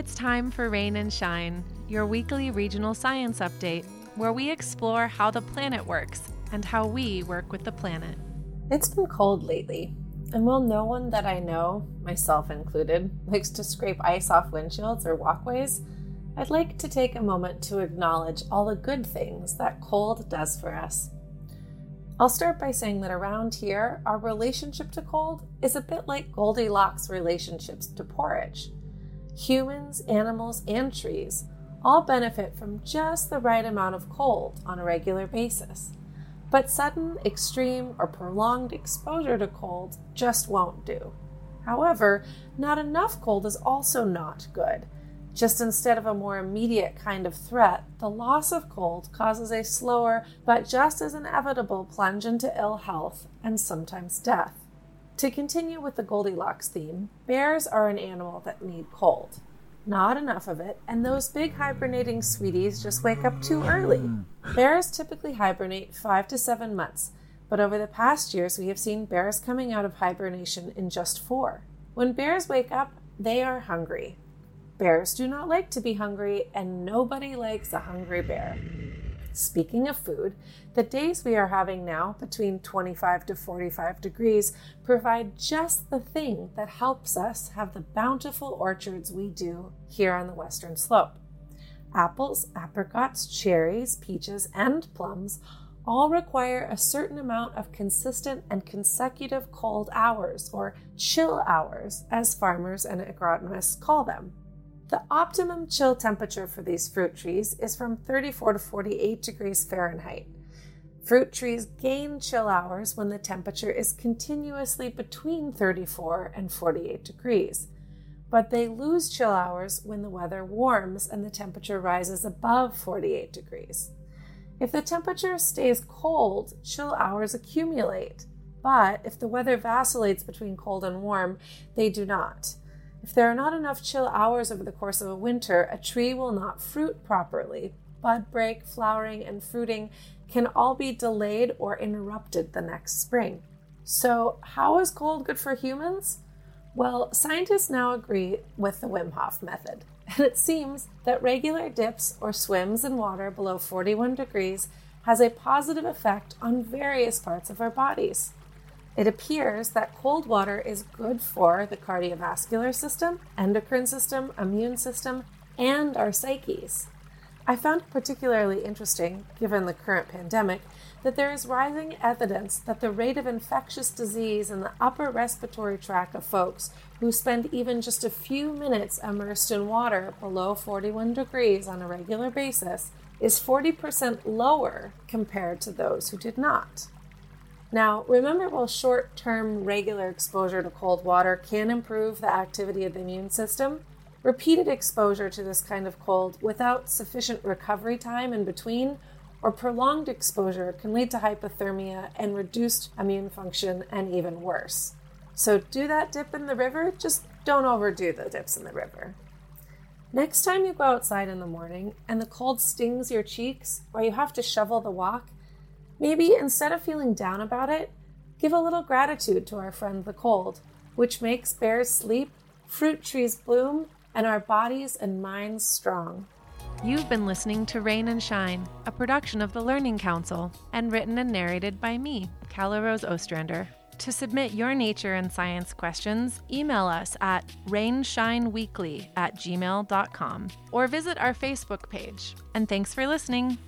it's time for Rain and Shine, your weekly regional science update, where we explore how the planet works and how we work with the planet. It's been cold lately, and while no one that I know, myself included, likes to scrape ice off windshields or walkways, I'd like to take a moment to acknowledge all the good things that cold does for us. I'll start by saying that around here, our relationship to cold is a bit like Goldilocks' relationships to porridge. Humans, animals, and trees all benefit from just the right amount of cold on a regular basis. But sudden, extreme, or prolonged exposure to cold just won't do. However, not enough cold is also not good. Just instead of a more immediate kind of threat, the loss of cold causes a slower but just as inevitable plunge into ill health and sometimes death. To continue with the Goldilocks theme, bears are an animal that need cold. Not enough of it, and those big hibernating sweeties just wake up too early. Mm. Bears typically hibernate five to seven months, but over the past years we have seen bears coming out of hibernation in just four. When bears wake up, they are hungry. Bears do not like to be hungry, and nobody likes a hungry bear. Speaking of food, the days we are having now, between 25 to 45 degrees, provide just the thing that helps us have the bountiful orchards we do here on the western slope. Apples, apricots, cherries, peaches, and plums all require a certain amount of consistent and consecutive cold hours, or chill hours, as farmers and agronomists call them. The optimum chill temperature for these fruit trees is from 34 to 48 degrees Fahrenheit. Fruit trees gain chill hours when the temperature is continuously between 34 and 48 degrees, but they lose chill hours when the weather warms and the temperature rises above 48 degrees. If the temperature stays cold, chill hours accumulate, but if the weather vacillates between cold and warm, they do not. If there are not enough chill hours over the course of a winter, a tree will not fruit properly. Bud break, flowering, and fruiting can all be delayed or interrupted the next spring. So, how is cold good for humans? Well, scientists now agree with the Wim Hof method, and it seems that regular dips or swims in water below 41 degrees has a positive effect on various parts of our bodies. It appears that cold water is good for the cardiovascular system, endocrine system, immune system, and our psyches. I found particularly interesting, given the current pandemic, that there is rising evidence that the rate of infectious disease in the upper respiratory tract of folks who spend even just a few minutes immersed in water below 41 degrees on a regular basis is 40% lower compared to those who did not. Now, remember, while short term regular exposure to cold water can improve the activity of the immune system, repeated exposure to this kind of cold without sufficient recovery time in between or prolonged exposure can lead to hypothermia and reduced immune function and even worse. So, do that dip in the river, just don't overdo the dips in the river. Next time you go outside in the morning and the cold stings your cheeks or you have to shovel the walk, Maybe instead of feeling down about it, give a little gratitude to our friend the cold, which makes bears sleep, fruit trees bloom, and our bodies and minds strong. You've been listening to Rain and Shine, a production of the Learning Council, and written and narrated by me, Calla Rose Ostrander. To submit your nature and science questions, email us at rainshineweekly at gmail.com or visit our Facebook page. And thanks for listening.